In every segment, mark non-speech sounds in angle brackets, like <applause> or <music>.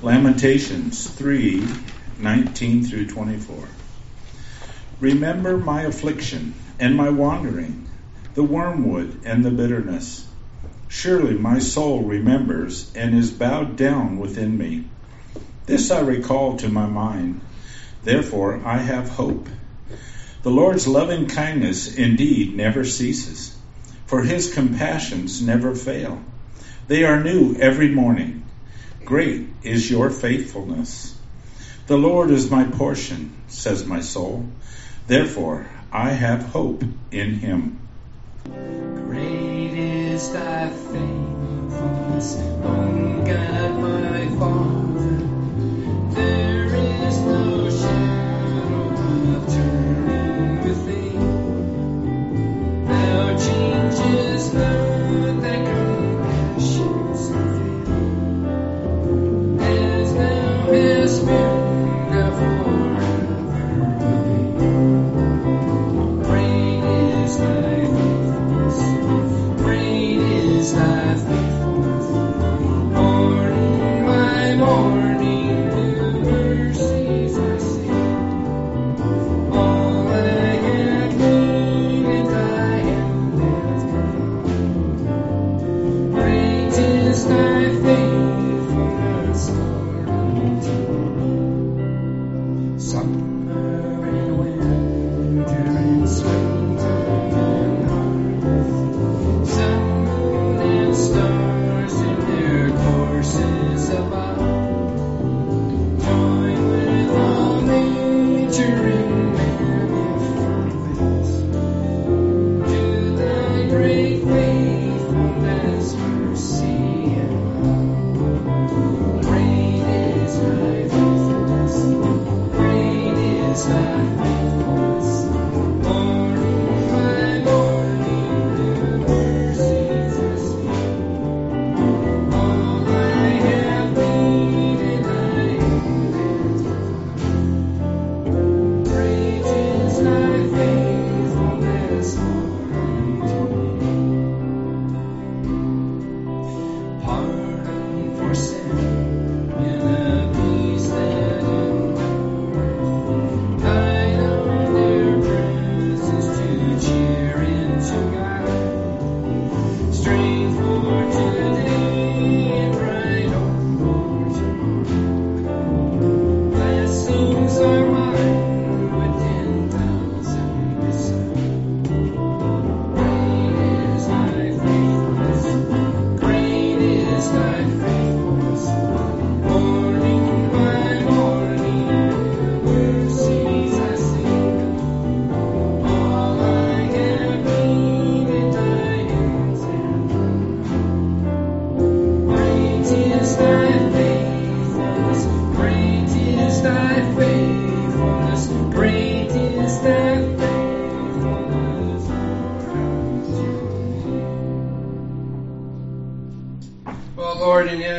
Lamentations 3 19 through 24. Remember my affliction and my wandering, the wormwood and the bitterness. Surely my soul remembers and is bowed down within me. This I recall to my mind. Therefore I have hope. The Lord's loving kindness indeed never ceases, for his compassions never fail. They are new every morning. Great is your faithfulness. The Lord is my portion, says my soul. Therefore I have hope in him. Great is thy faithfulness, O God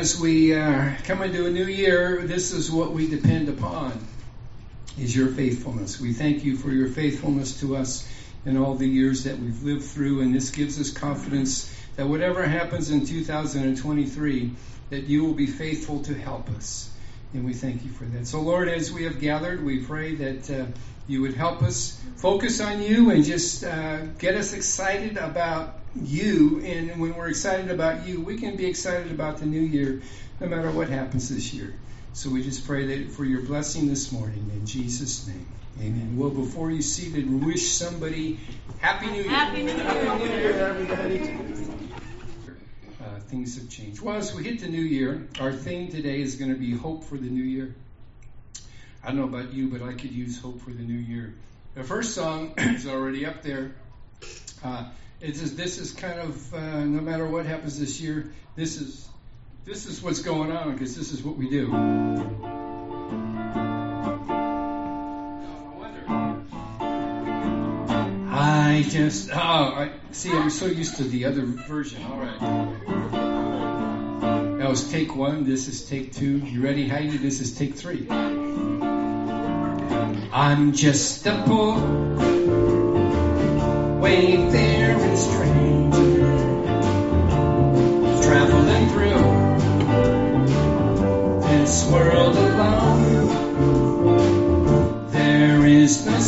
as we uh, come into a new year, this is what we depend upon is your faithfulness. We thank you for your faithfulness to us in all the years that we've lived through, and this gives us confidence that whatever happens in 2023, that you will be faithful to help us. And we thank you for that. So, Lord, as we have gathered, we pray that uh, you would help us focus on you and just uh, get us excited about you. And when we're excited about you, we can be excited about the new year no matter what happens this year. So we just pray that for your blessing this morning in Jesus' name. Amen. Well, before you seated, wish somebody Happy New Year. Happy New Year. Happy New Year, everybody. Uh, things have changed. Well, as we hit the new year, our theme today is going to be hope for the new year. I don't know about you, but I could use hope for the new year. The first song <clears throat> is already up there. Uh, it says, "This is kind of uh, no matter what happens this year, this is this is what's going on because this is what we do." I just oh I see I'm so used to the other version. All right. That was take one. This is take two. You ready, Heidi? This is take three. I'm just a poor wayfaring stranger traveling through this world alone. There is no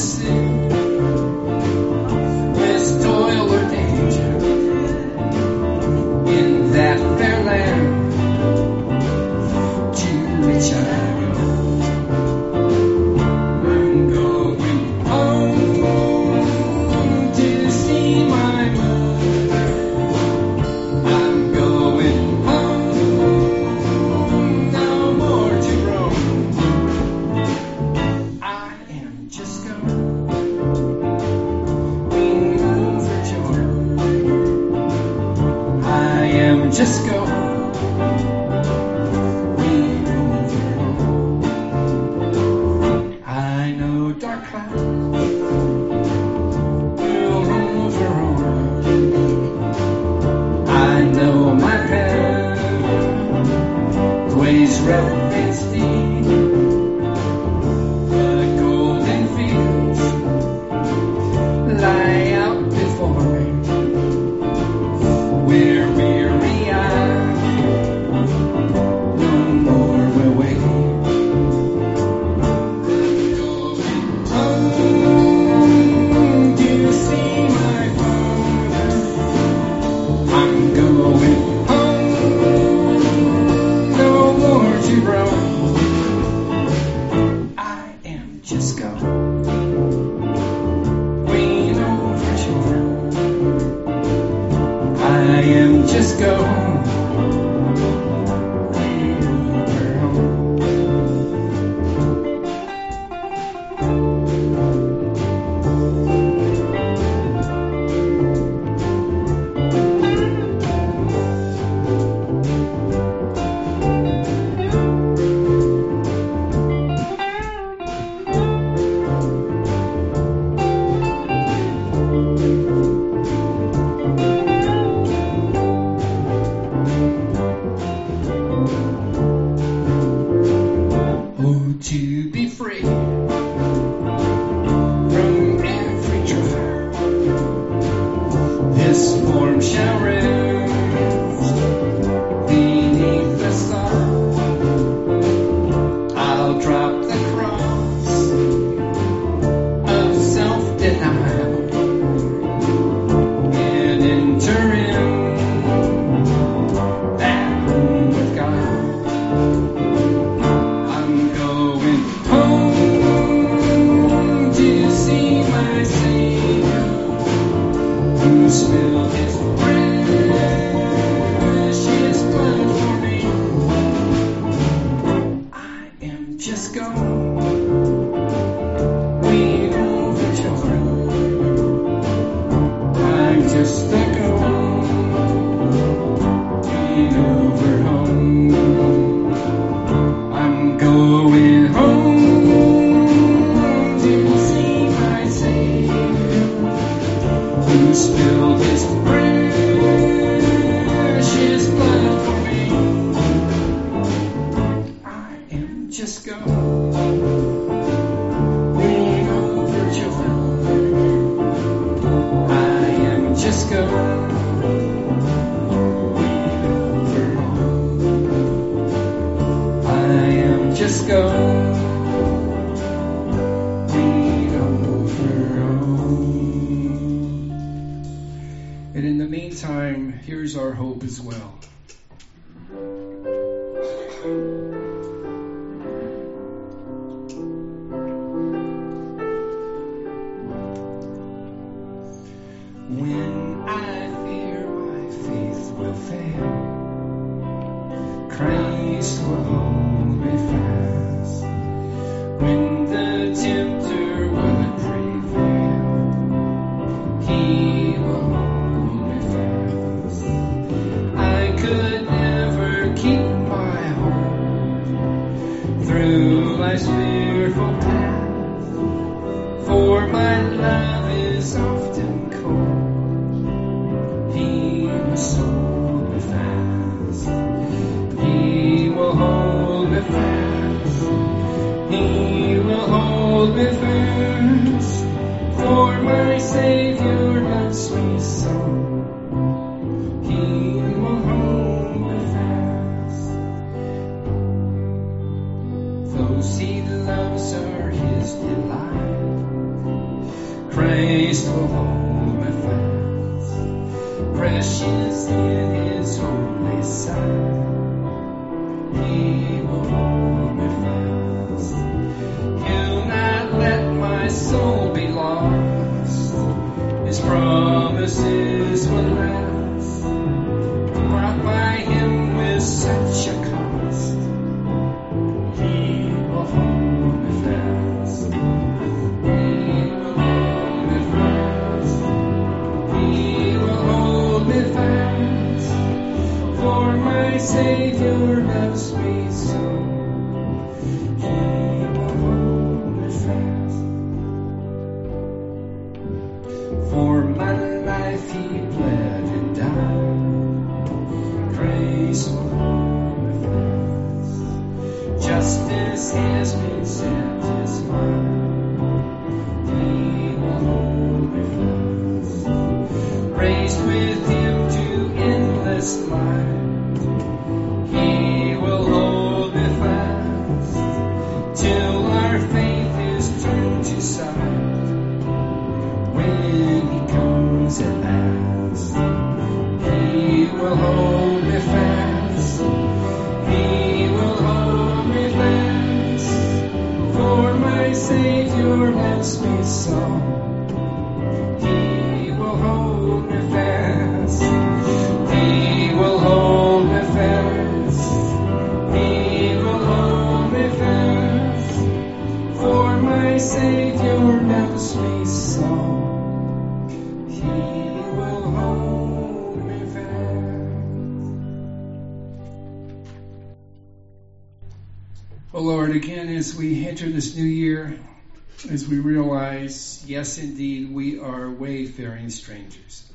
Indeed, we are wayfaring strangers.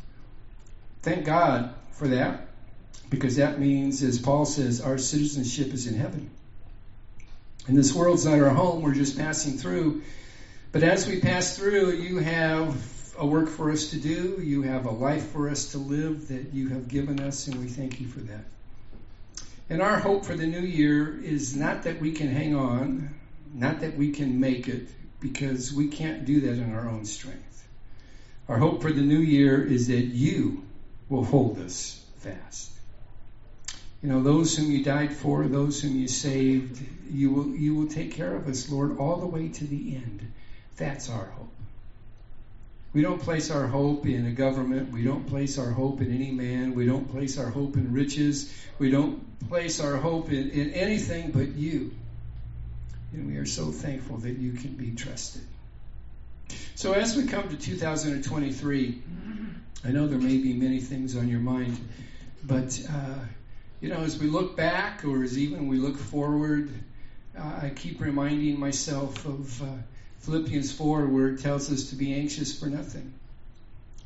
Thank God for that, because that means, as Paul says, our citizenship is in heaven. And this world's not our home, we're just passing through. But as we pass through, you have a work for us to do, you have a life for us to live that you have given us, and we thank you for that. And our hope for the new year is not that we can hang on, not that we can make it, because we can't do that in our own strength. Our hope for the new year is that you will hold us fast. You know, those whom you died for, those whom you saved, you will you will take care of us, Lord, all the way to the end. That's our hope. We don't place our hope in a government. We don't place our hope in any man. We don't place our hope in riches. We don't place our hope in, in anything but you. And we are so thankful that you can be trusted. So as we come to 2023, I know there may be many things on your mind, but uh, you know, as we look back or as even we look forward, uh, I keep reminding myself of uh, Philippians 4, where it tells us to be anxious for nothing.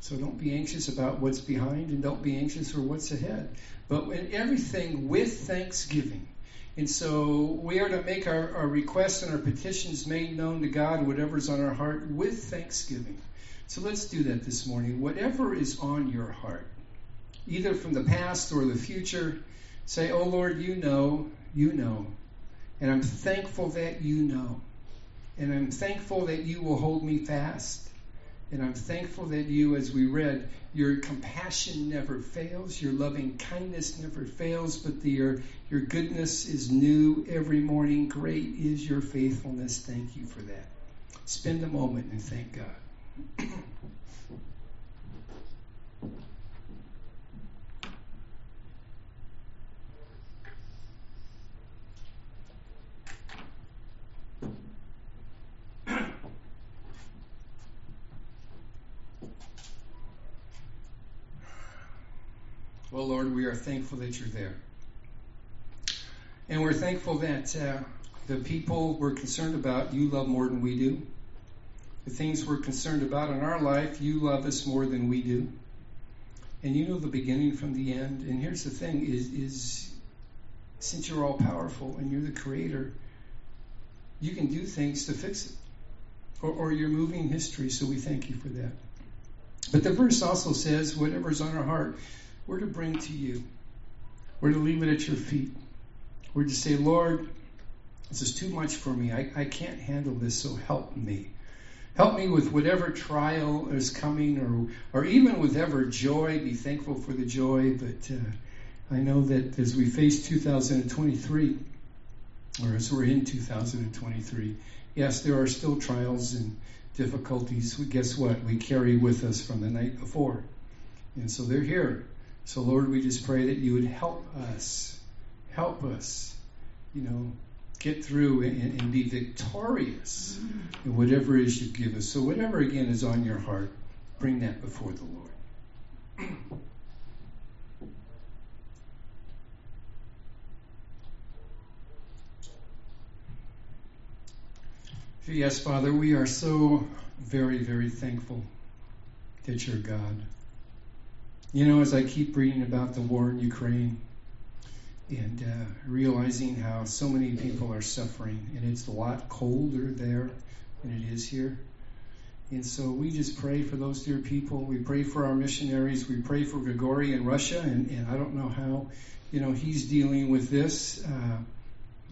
So don't be anxious about what's behind and don't be anxious for what's ahead. But in everything with thanksgiving. And so we are to make our, our requests and our petitions made known to God, whatever's on our heart, with thanksgiving. So let's do that this morning. Whatever is on your heart, either from the past or the future, say, Oh Lord, you know, you know. And I'm thankful that you know. And I'm thankful that you will hold me fast. And I'm thankful that you, as we read, your compassion never fails, your loving kindness never fails, but the, your, your goodness is new every morning. Great is your faithfulness. Thank you for that. Spend a moment and thank God. <clears throat> Well, Lord, we are thankful that you're there. And we're thankful that uh, the people we're concerned about, you love more than we do. The things we're concerned about in our life, you love us more than we do. And you know the beginning from the end. And here's the thing is, is since you're all powerful and you're the creator, you can do things to fix it. Or, or you're moving history, so we thank you for that. But the verse also says, whatever's on our heart, we're to bring to you. We're to leave it at your feet. We're to say, Lord, This is too much for me. I, I can't handle this, so help me. Help me with whatever trial is coming, or, or even with ever joy. Be thankful for the joy. But uh, I know that as we face 2023, or as we're in 2023, yes, there are still trials and difficulties. Guess what? We carry with us from the night before. And so they're here. So, Lord, we just pray that you would help us. Help us, you know, get through and, and be victorious in whatever it is you give us. So, whatever again is on your heart, bring that before the Lord. Yes, Father, we are so very, very thankful that you're God. You know, as I keep reading about the war in Ukraine and uh, realizing how so many people are suffering, and it's a lot colder there than it is here. And so we just pray for those dear people. We pray for our missionaries. We pray for Grigori in Russia, and, and I don't know how, you know, he's dealing with this. Uh,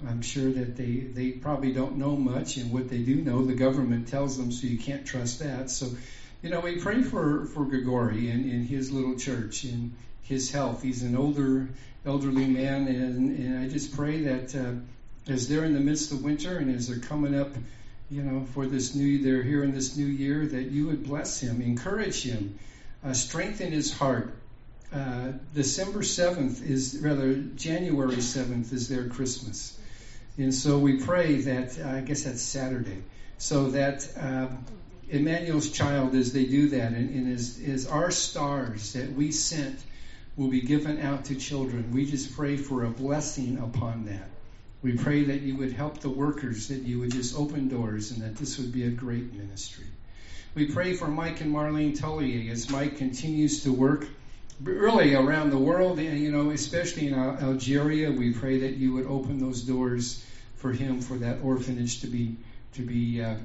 I'm sure that they, they probably don't know much, and what they do know, the government tells them, so you can't trust that. So, you know, we pray for, for Grigori and, in his little church and his health. He's an older, elderly man, and, and I just pray that uh, as they're in the midst of winter and as they're coming up, you know, for this new, they're here in this new year, that you would bless him, encourage him, uh, strengthen his heart. Uh, December 7th is, rather, January 7th is their Christmas. And so we pray that, I guess that's Saturday, so that um, Emmanuel's child, as they do that, and, and as, as our stars that we sent will be given out to children, we just pray for a blessing upon that. We pray that you would help the workers, that you would just open doors, and that this would be a great ministry. We pray for Mike and Marlene Tullier as Mike continues to work really around the world, and you know, especially in Algeria, we pray that you would open those doors for him, for that orphanage to be to be uh,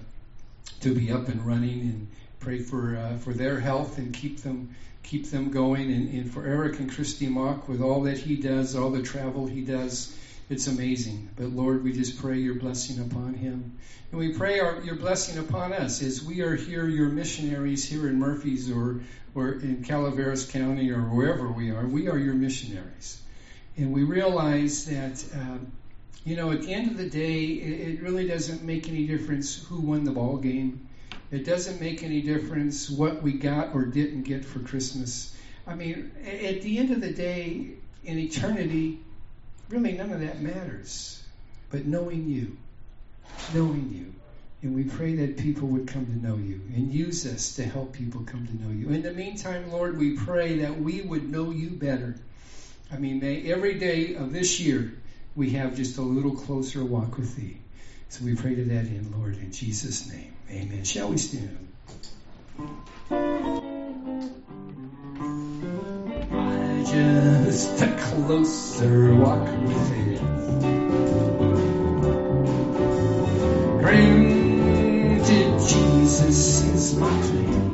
to be up and running, and pray for uh, for their health and keep them keep them going, and, and for Eric and Christy Mock with all that he does, all the travel he does. It's amazing. But Lord, we just pray your blessing upon him. And we pray our, your blessing upon us as we are here, your missionaries here in Murphys or, or in Calaveras County or wherever we are. We are your missionaries. And we realize that, uh, you know, at the end of the day, it, really doesn't make any difference who won the ball game. It doesn't make any difference what we got or didn't get for Christmas. I mean, at the end of the day, in eternity, really none of that matters. But knowing you, knowing you. And we pray that people would come to know you and use us to help people come to know you. In the meantime, Lord, we pray that we would know you better. I mean, may every day of this year we have just a little closer walk with thee. So we pray to that end, Lord, in Jesus' name. Amen. Shall we stand? Just a closer walk with him. Granted, Jesus is my claim.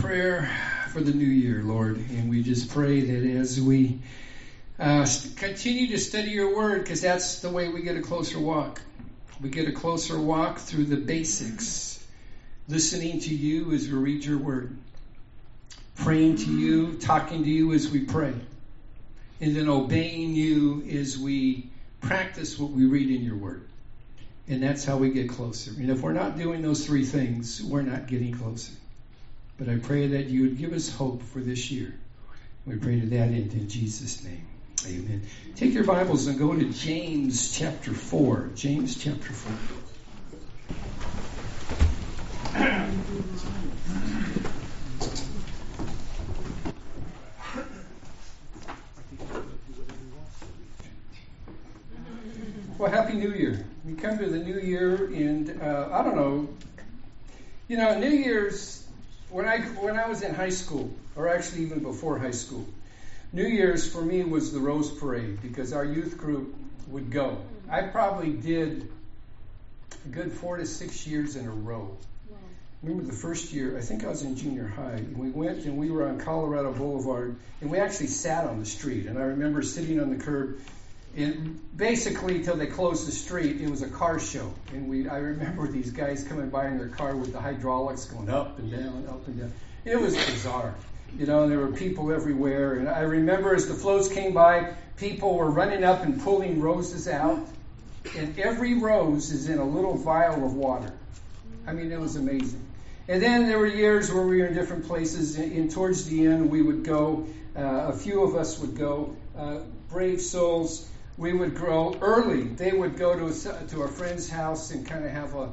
Prayer for the new year, Lord. And we just pray that as we uh, continue to study your word, because that's the way we get a closer walk. We get a closer walk through the basics, listening to you as we read your word praying to you, talking to you as we pray, and then obeying you as we practice what we read in your word. And that's how we get closer. And if we're not doing those three things, we're not getting closer. But I pray that you would give us hope for this year. We pray to that end in Jesus' name. Amen. Take your Bibles and go to James chapter 4. James chapter 4. Well, Happy New Year. We come to the New Year, and uh, I don't know. You know, New Year's when I when I was in high school, or actually even before high school, New Year's for me was the Rose Parade because our youth group would go. I probably did a good four to six years in a row. Remember the first year, I think I was in junior high, and we went and we were on Colorado Boulevard, and we actually sat on the street. And I remember sitting on the curb, and basically till they closed the street, it was a car show. And we, I remember these guys coming by in their car with the hydraulics going up and down, up and down. It was bizarre. You know, and there were people everywhere. And I remember as the floats came by, people were running up and pulling roses out. And every rose is in a little vial of water. I mean, it was amazing. And then there were years where we were in different places. And, and towards the end, we would go. Uh, a few of us would go. Uh, brave souls. We would grow early. They would go to a, to a friend's house and kind of have a,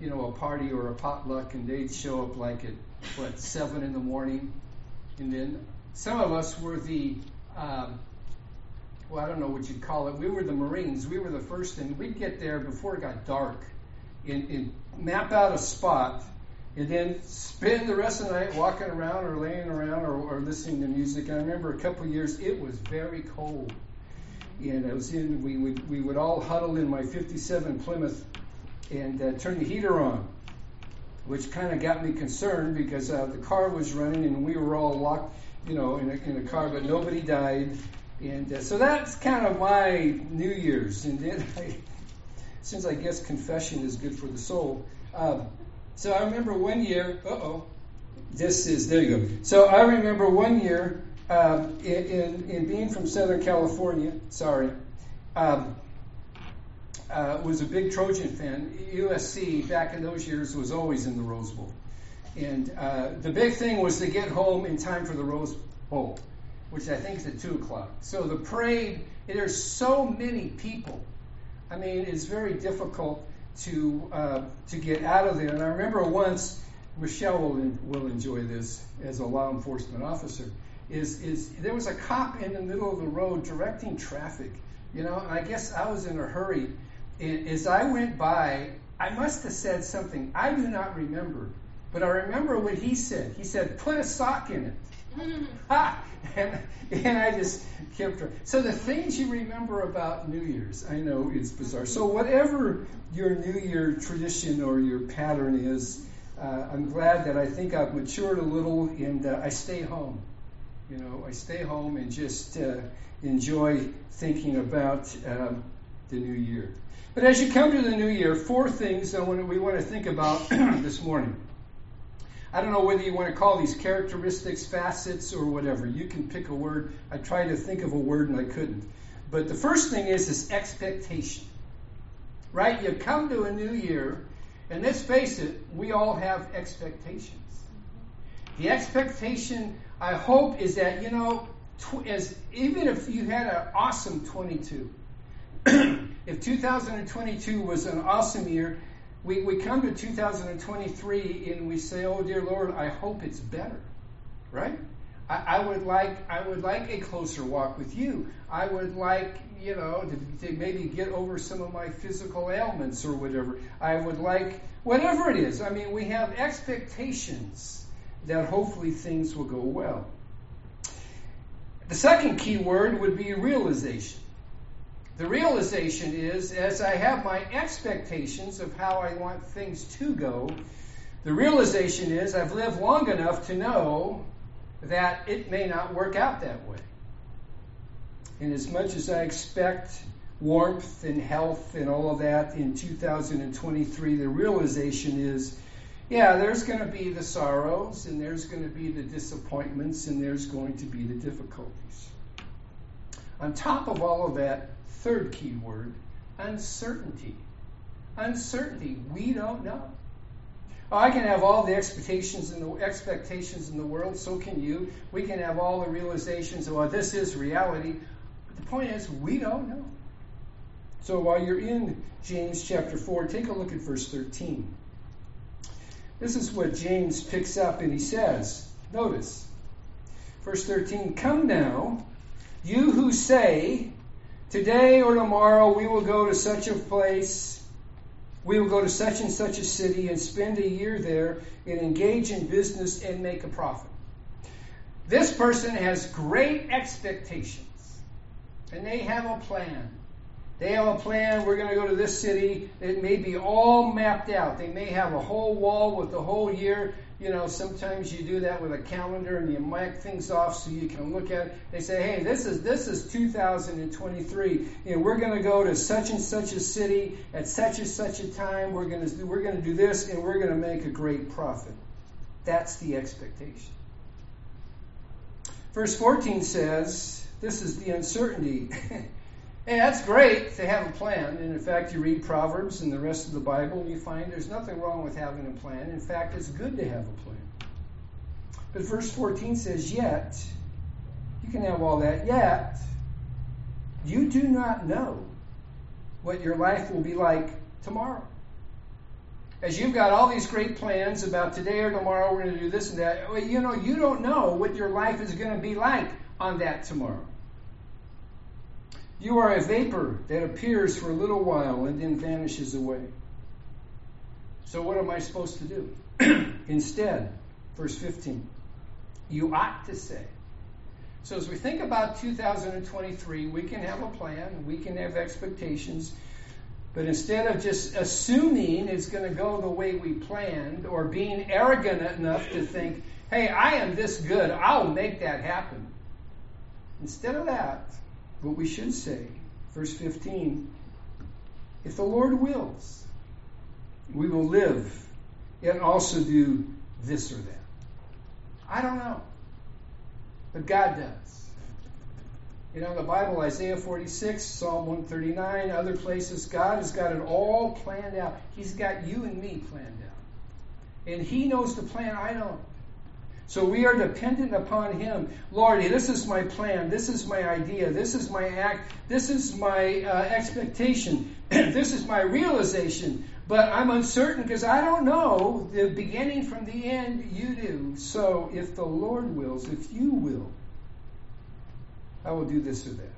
you know, a party or a potluck, and they'd show up like at what seven in the morning. And then some of us were the, um, well, I don't know what you'd call it. We were the Marines. We were the first, and we'd get there before it got dark, and, and map out a spot and then spend the rest of the night walking around or laying around or, or listening to music. And I remember a couple of years it was very cold, and I was in. We would we would all huddle in my '57 Plymouth and uh, turn the heater on, which kind of got me concerned because uh, the car was running and we were all locked, you know, in a, in a car, but nobody died. And uh, so that's kind of my New Year's. And then <laughs> I, since I guess confession is good for the soul. Um, so I remember one year, uh oh, this is, there you go. So I remember one year um, in, in, in being from Southern California, sorry, um, uh, was a big Trojan fan. USC back in those years was always in the Rose Bowl. And uh, the big thing was to get home in time for the Rose Bowl, which I think is at 2 o'clock. So the parade, there's so many people. I mean, it's very difficult to uh, to get out of there. And I remember once, Michelle will, will enjoy this as a law enforcement officer, is, is there was a cop in the middle of the road directing traffic, you know, and I guess I was in a hurry. And As I went by, I must have said something. I do not remember. But I remember what he said. He said, put a sock in it. <laughs> ah, and, and I just kept. So the things you remember about New Year's, I know it's bizarre. So whatever your New Year tradition or your pattern is, uh, I'm glad that I think I've matured a little and uh, I stay home. You know, I stay home and just uh, enjoy thinking about um, the new year. But as you come to the new year, four things I want we want to think about <clears throat> this morning. I don't know whether you want to call these characteristics, facets, or whatever. You can pick a word. I tried to think of a word and I couldn't. But the first thing is this expectation. Right? You come to a new year, and let's face it, we all have expectations. The expectation, I hope, is that, you know, tw- as even if you had an awesome 22, <clears throat> if 2022 was an awesome year, we, we come to 2023 and we say, "Oh dear Lord, I hope it's better." Right? I, I would like I would like a closer walk with you. I would like you know to, to maybe get over some of my physical ailments or whatever. I would like whatever it is. I mean, we have expectations that hopefully things will go well. The second key word would be realization. The realization is, as I have my expectations of how I want things to go, the realization is I've lived long enough to know that it may not work out that way. And as much as I expect warmth and health and all of that in 2023, the realization is yeah, there's going to be the sorrows and there's going to be the disappointments and there's going to be the difficulties. On top of all of that, Third key word uncertainty. Uncertainty. We don't know. Oh, I can have all the expectations in the expectations in the world, so can you. We can have all the realizations of well, this is reality. But the point is, we don't know. So while you're in James chapter 4, take a look at verse 13. This is what James picks up and he says, notice, verse 13, Come now, you who say, Today or tomorrow we will go to such a place, we will go to such and such a city and spend a year there and engage in business and make a profit. This person has great expectations and they have a plan. They have a plan. We're going to go to this city. It may be all mapped out. They may have a whole wall with the whole year you know, sometimes you do that with a calendar and you mark things off so you can look at it. They say, hey, this is this is 2023. You know, we're going to go to such and such a city at such and such a time. We're going to we're going to do this and we're going to make a great profit. That's the expectation. Verse 14 says, this is the uncertainty. <laughs> Hey, that's great to have a plan. And in fact, you read Proverbs and the rest of the Bible, and you find there's nothing wrong with having a plan. In fact, it's good to have a plan. But verse 14 says, Yet, you can have all that, yet, you do not know what your life will be like tomorrow. As you've got all these great plans about today or tomorrow, we're going to do this and that, you know, you don't know what your life is going to be like on that tomorrow. You are a vapor that appears for a little while and then vanishes away. So, what am I supposed to do? <clears throat> Instead, verse 15, you ought to say. So, as we think about 2023, we can have a plan, we can have expectations, but instead of just assuming it's going to go the way we planned or being arrogant enough to think, hey, I am this good, I'll make that happen. Instead of that, what we should say, verse 15, if the Lord wills, we will live and also do this or that. I don't know. But God does. You know, the Bible, Isaiah 46, Psalm 139, other places, God has got it all planned out. He's got you and me planned out. And He knows the plan, I don't. So we are dependent upon Him. Lord, this is my plan. This is my idea. This is my act. This is my uh, expectation. <clears throat> this is my realization. But I'm uncertain because I don't know the beginning from the end. You do. So if the Lord wills, if you will, I will do this or that.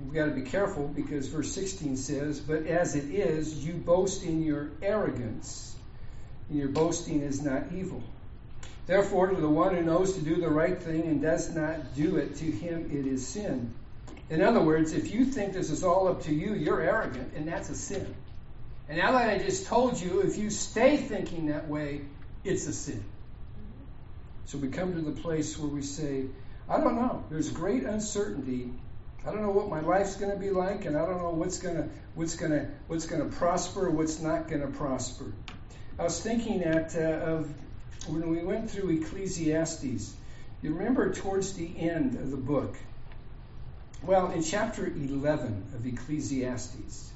We've got to be careful because verse 16 says, But as it is, you boast in your arrogance and your boasting is not evil. Therefore, to the one who knows to do the right thing and does not do it, to him it is sin. In other words, if you think this is all up to you, you're arrogant, and that's a sin. And now that I just told you, if you stay thinking that way, it's a sin. So we come to the place where we say, I don't know. There's great uncertainty. I don't know what my life's going to be like, and I don't know what's going to what's going to what's going to prosper, what's not going to prosper. I was thinking that uh, of when we went through Ecclesiastes. You remember towards the end of the book. Well, in chapter 11 of Ecclesiastes,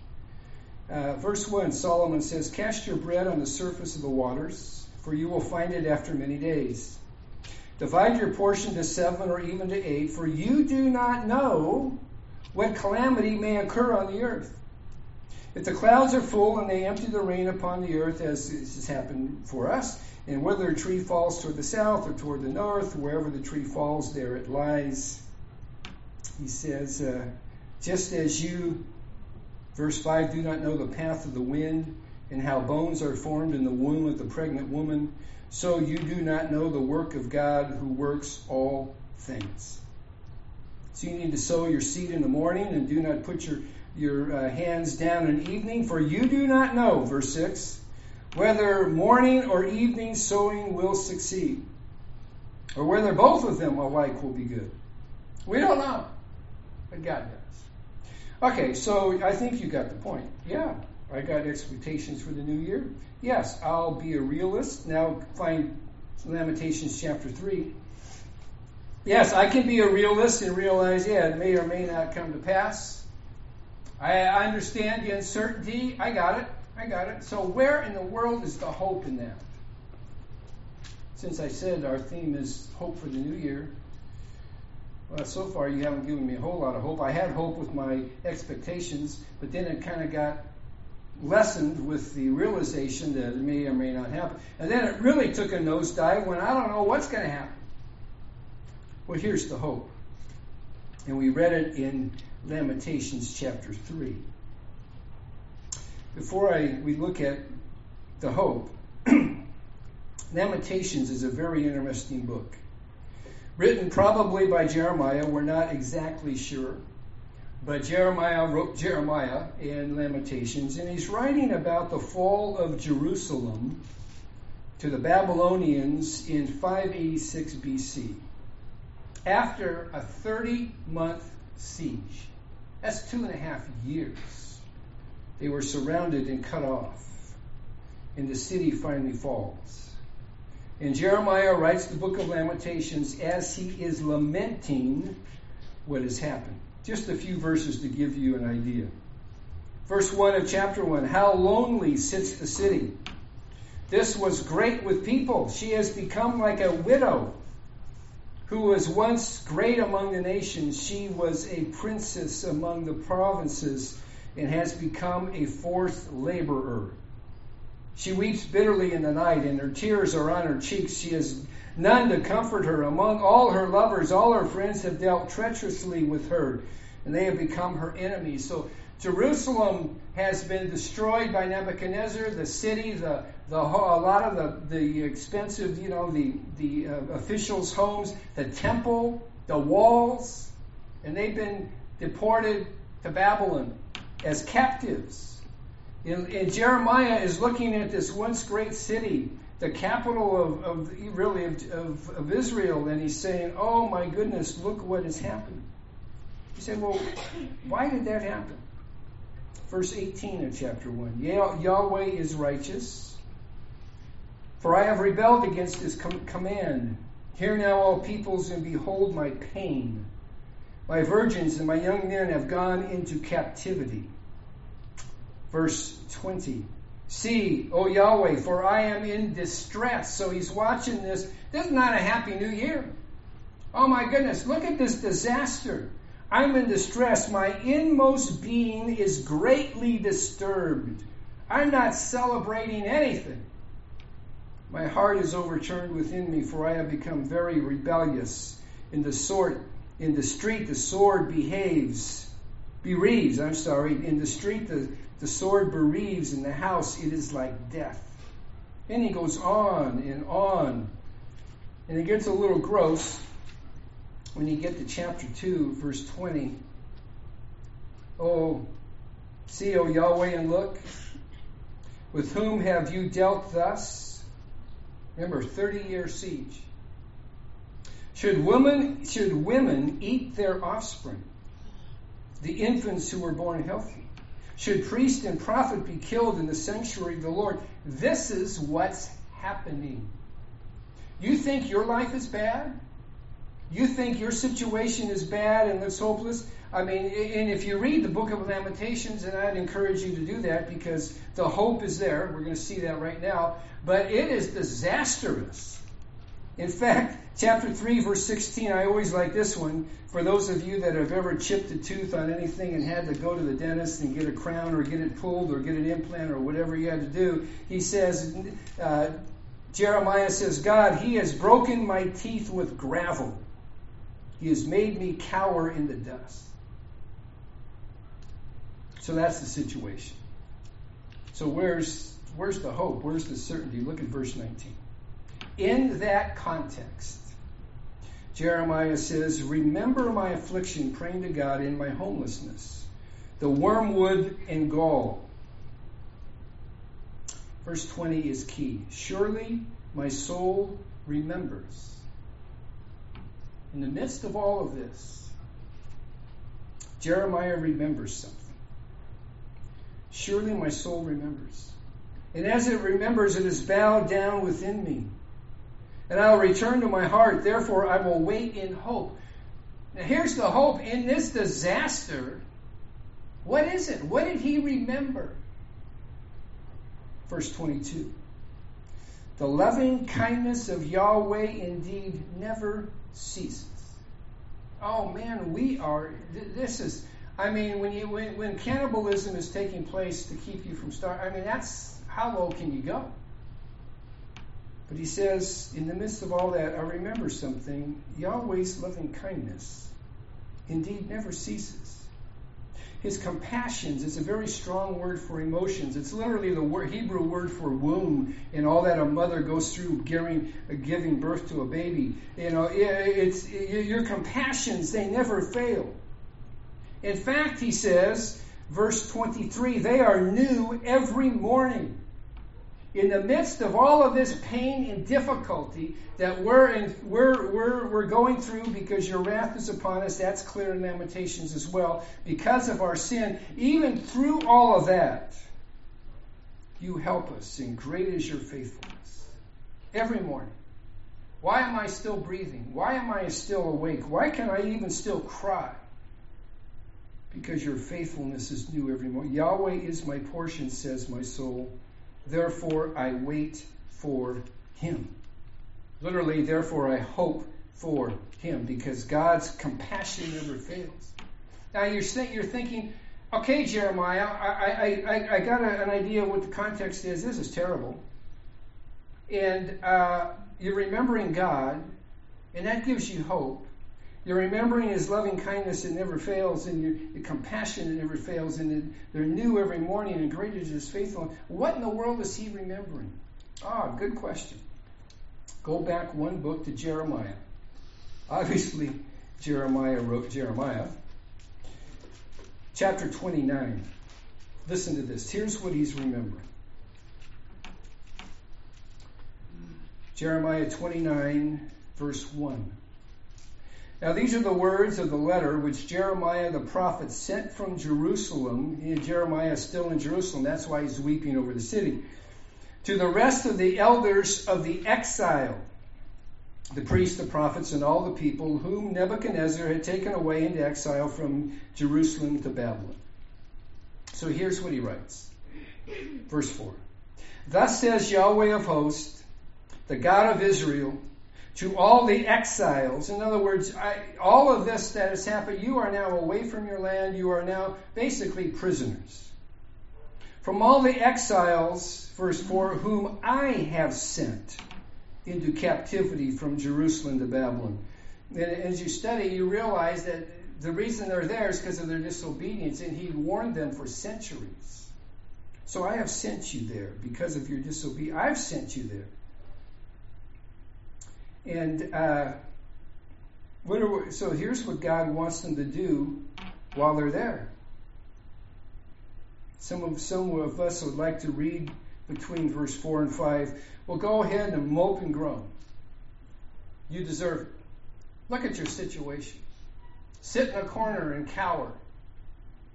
uh, verse 1, Solomon says, Cast your bread on the surface of the waters, for you will find it after many days. Divide your portion to seven or even to eight, for you do not know what calamity may occur on the earth. If the clouds are full and they empty the rain upon the earth, as has happened for us, and whether a tree falls toward the south or toward the north, wherever the tree falls, there it lies. He says, uh, just as you, verse 5, do not know the path of the wind and how bones are formed in the womb of the pregnant woman, so you do not know the work of God who works all things. So you need to sow your seed in the morning and do not put your your uh, hands down in evening, for you do not know, verse 6, whether morning or evening sowing will succeed, or whether both of them alike will be good. We don't know, but God does. Okay, so I think you got the point. Yeah, I got expectations for the new year. Yes, I'll be a realist. Now find Lamentations chapter 3. Yes, I can be a realist and realize, yeah, it may or may not come to pass. I, I understand the uncertainty. I got it. I got it. So, where in the world is the hope in that? Since I said our theme is hope for the new year, well, so far you haven't given me a whole lot of hope. I had hope with my expectations, but then it kind of got lessened with the realization that it may or may not happen. And then it really took a nosedive when I don't know what's going to happen. Well, here's the hope. And we read it in Lamentations chapter 3. Before I, we look at the hope, <clears throat> Lamentations is a very interesting book. Written probably by Jeremiah, we're not exactly sure. But Jeremiah wrote Jeremiah in Lamentations, and he's writing about the fall of Jerusalem to the Babylonians in 586 BC. After a 30 month siege. That's two and a half years. They were surrounded and cut off. And the city finally falls. And Jeremiah writes the book of Lamentations as he is lamenting what has happened. Just a few verses to give you an idea. Verse 1 of chapter 1 How lonely sits the city! This was great with people. She has become like a widow who was once great among the nations. She was a princess among the provinces and has become a forced laborer. She weeps bitterly in the night, and her tears are on her cheeks. She has none to comfort her. Among all her lovers, all her friends have dealt treacherously with her, and they have become her enemies. So Jerusalem has been destroyed by Nebuchadnezzar. The city, the, the a lot of the, the expensive, you know, the the uh, officials' homes, the temple, the walls, and they've been deported to Babylon as captives. And, and Jeremiah is looking at this once great city, the capital of, of really of, of, of Israel, and he's saying, "Oh my goodness, look what has happened." He said, "Well, why did that happen?" Verse 18 of chapter 1. Yahweh is righteous, for I have rebelled against his com- command. Hear now, all peoples, and behold my pain. My virgins and my young men have gone into captivity. Verse 20. See, O Yahweh, for I am in distress. So he's watching this. This is not a happy new year. Oh my goodness, look at this disaster. I'm in distress. My inmost being is greatly disturbed. I'm not celebrating anything. My heart is overturned within me, for I have become very rebellious. In the sword, in the street, the sword behaves, bereaves. I'm sorry. In the street, the, the sword bereaves. In the house, it is like death. And he goes on and on, and it gets a little gross when you get to chapter 2, verse 20. Oh, see, O Yahweh, and look, with whom have you dealt thus? Remember, 30 year siege. Should women, should women eat their offspring, the infants who were born healthy? Should priest and prophet be killed in the sanctuary of the Lord? This is what's happening. You think your life is bad? You think your situation is bad and it's hopeless? I mean, and if you read the book of Lamentations, and I'd encourage you to do that because the hope is there. We're going to see that right now. But it is disastrous. In fact, chapter 3, verse 16, I always like this one. For those of you that have ever chipped a tooth on anything and had to go to the dentist and get a crown or get it pulled or get an implant or whatever you had to do, he says, uh, Jeremiah says, God, he has broken my teeth with gravel. He has made me cower in the dust. So that's the situation. So where's where's the hope? Where's the certainty? Look at verse 19. In that context, Jeremiah says, Remember my affliction, praying to God in my homelessness, the wormwood and gall. Verse 20 is key. Surely my soul remembers. In the midst of all of this, Jeremiah remembers something. Surely my soul remembers. And as it remembers, it is bowed down within me. And I will return to my heart. Therefore, I will wait in hope. Now, here's the hope in this disaster. What is it? What did he remember? Verse 22. The loving kindness of Yahweh indeed never ceases. Oh man, we are. This is. I mean, when you when, when cannibalism is taking place to keep you from starving, I mean, that's how low can you go? But he says, in the midst of all that, I remember something. Yahweh's loving kindness indeed never ceases. His compassions, it's a very strong word for emotions. It's literally the word, Hebrew word for womb and all that a mother goes through giving, giving birth to a baby. You know, it's, your compassions, they never fail. In fact, he says, verse 23, they are new every morning in the midst of all of this pain and difficulty that we're, in, we're, we're, we're going through because your wrath is upon us, that's clear in Lamentations as well, because of our sin, even through all of that, you help us, and great is your faithfulness. Every morning. Why am I still breathing? Why am I still awake? Why can I even still cry? Because your faithfulness is new every morning. Yahweh is my portion, says my soul. Therefore, I wait for him. Literally, therefore, I hope for him because God's compassion never fails. Now, you're, you're thinking, okay, Jeremiah, I, I, I, I got a, an idea of what the context is. This is terrible. And uh, you're remembering God, and that gives you hope. You're remembering His loving kindness that never fails, and your, your compassion that never fails, and they're new every morning, and great is His faithfulness. What in the world is He remembering? Ah, good question. Go back one book to Jeremiah. Obviously, Jeremiah wrote Jeremiah. Chapter 29. Listen to this. Here's what he's remembering Jeremiah 29, verse 1. Now, these are the words of the letter which Jeremiah the prophet sent from Jerusalem. Jeremiah is still in Jerusalem. That's why he's weeping over the city. To the rest of the elders of the exile, the priests, the prophets, and all the people whom Nebuchadnezzar had taken away into exile from Jerusalem to Babylon. So here's what he writes. Verse 4. Thus says Yahweh of hosts, the God of Israel, to all the exiles. In other words, I, all of this that has happened, you are now away from your land. You are now basically prisoners. From all the exiles, verse 4, whom I have sent into captivity from Jerusalem to Babylon. And as you study, you realize that the reason they're there is because of their disobedience, and he warned them for centuries. So I have sent you there because of your disobedience. I've sent you there. And uh, what are, so here's what God wants them to do while they're there. Some of some of us would like to read between verse four and five. Well, go ahead and mope and groan. You deserve it. Look at your situation. Sit in a corner and cower.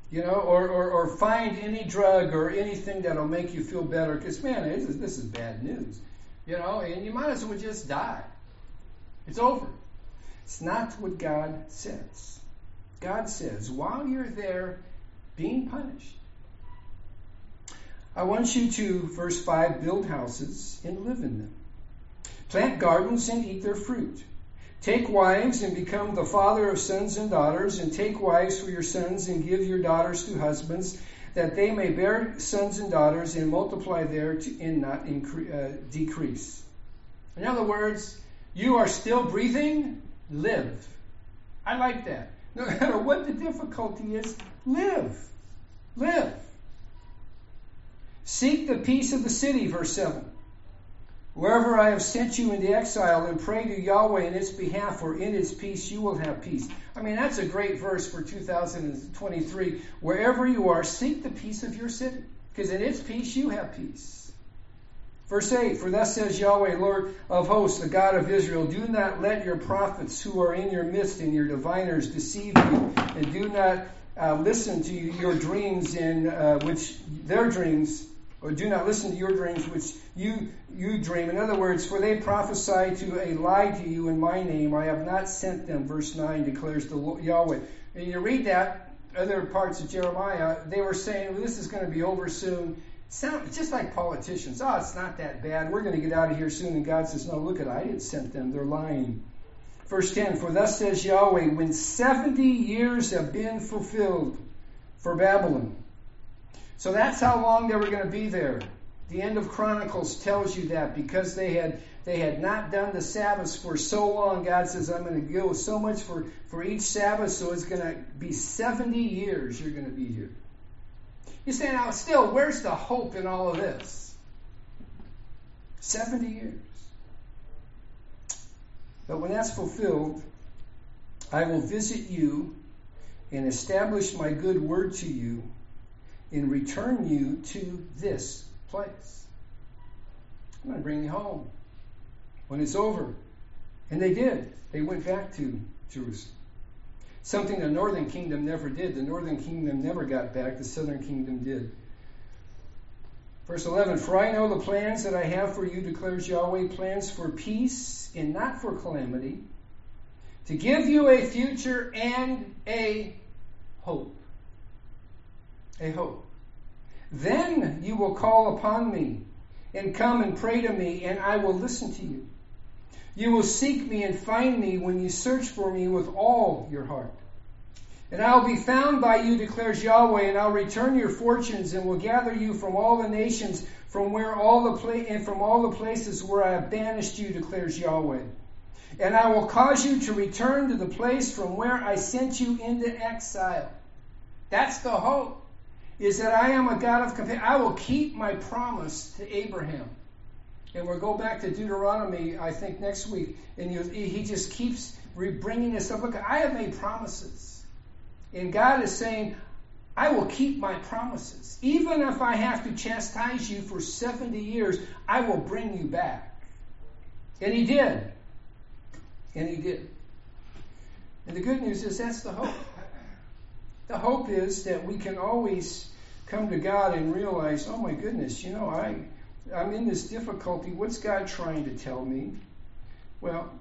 You know, or, or, or find any drug or anything that'll make you feel better. Because, man, this is, this is bad news. You know, and you might as well just die. It's over. It's not what God says. God says, while you're there being punished, I want you to, verse 5, build houses and live in them. Plant gardens and eat their fruit. Take wives and become the father of sons and daughters, and take wives for your sons and give your daughters to husbands, that they may bear sons and daughters and multiply there to, and not incre- uh, decrease. In other words, you are still breathing, live. I like that. No matter what the difficulty is, live. Live. Seek the peace of the city, verse 7. Wherever I have sent you into exile, and pray to Yahweh in its behalf, for in its peace you will have peace. I mean, that's a great verse for 2023. Wherever you are, seek the peace of your city, because in its peace you have peace. Verse 8 For thus says Yahweh, Lord of hosts, the God of Israel, do not let your prophets who are in your midst and your diviners deceive you, and do not uh, listen to your dreams in uh, which their dreams or do not listen to your dreams which you you dream. In other words, for they prophesy to a lie to you in my name. I have not sent them. Verse nine declares the Lord, Yahweh. And you read that other parts of Jeremiah, they were saying well, this is going to be over soon. Sound just like politicians. Oh, it's not that bad. We're going to get out of here soon. And God says, No, look at I didn't send them. They're lying. Verse 10 For thus says Yahweh, when 70 years have been fulfilled for Babylon, so that's how long they were going to be there. The end of Chronicles tells you that because they had they had not done the Sabbaths for so long. God says, "I'm going to go so much for for each Sabbath, so it's going to be 70 years. You're going to be here." You say now, still, where's the hope in all of this? 70 years. But when that's fulfilled, I will visit you and establish my good word to you and return you to this place. I'm going to bring you home when it's over. And they did. They went back to Jerusalem. Something the northern kingdom never did. The northern kingdom never got back, the southern kingdom did. Verse 11 For I know the plans that I have for you, declares Yahweh plans for peace and not for calamity, to give you a future and a hope a hope. Then you will call upon me and come and pray to me, and I will listen to you. You will seek me and find me when you search for me with all your heart. And I will be found by you, declares Yahweh, and I'll return your fortunes and will gather you from all the nations, from where all the pla- and from all the places where I have banished you, declares Yahweh. And I will cause you to return to the place from where I sent you into exile. That's the hope is that I am a God of compassion. I will keep my promise to Abraham. And we'll go back to Deuteronomy, I think, next week. And you, he just keeps bringing this up. Look, I have made promises. And God is saying, I will keep my promises. Even if I have to chastise you for 70 years, I will bring you back. And he did. And he did. And the good news is that's the hope. The hope is that we can always come to God and realize, oh my goodness, you know, I, I'm in this difficulty. What's God trying to tell me? Well,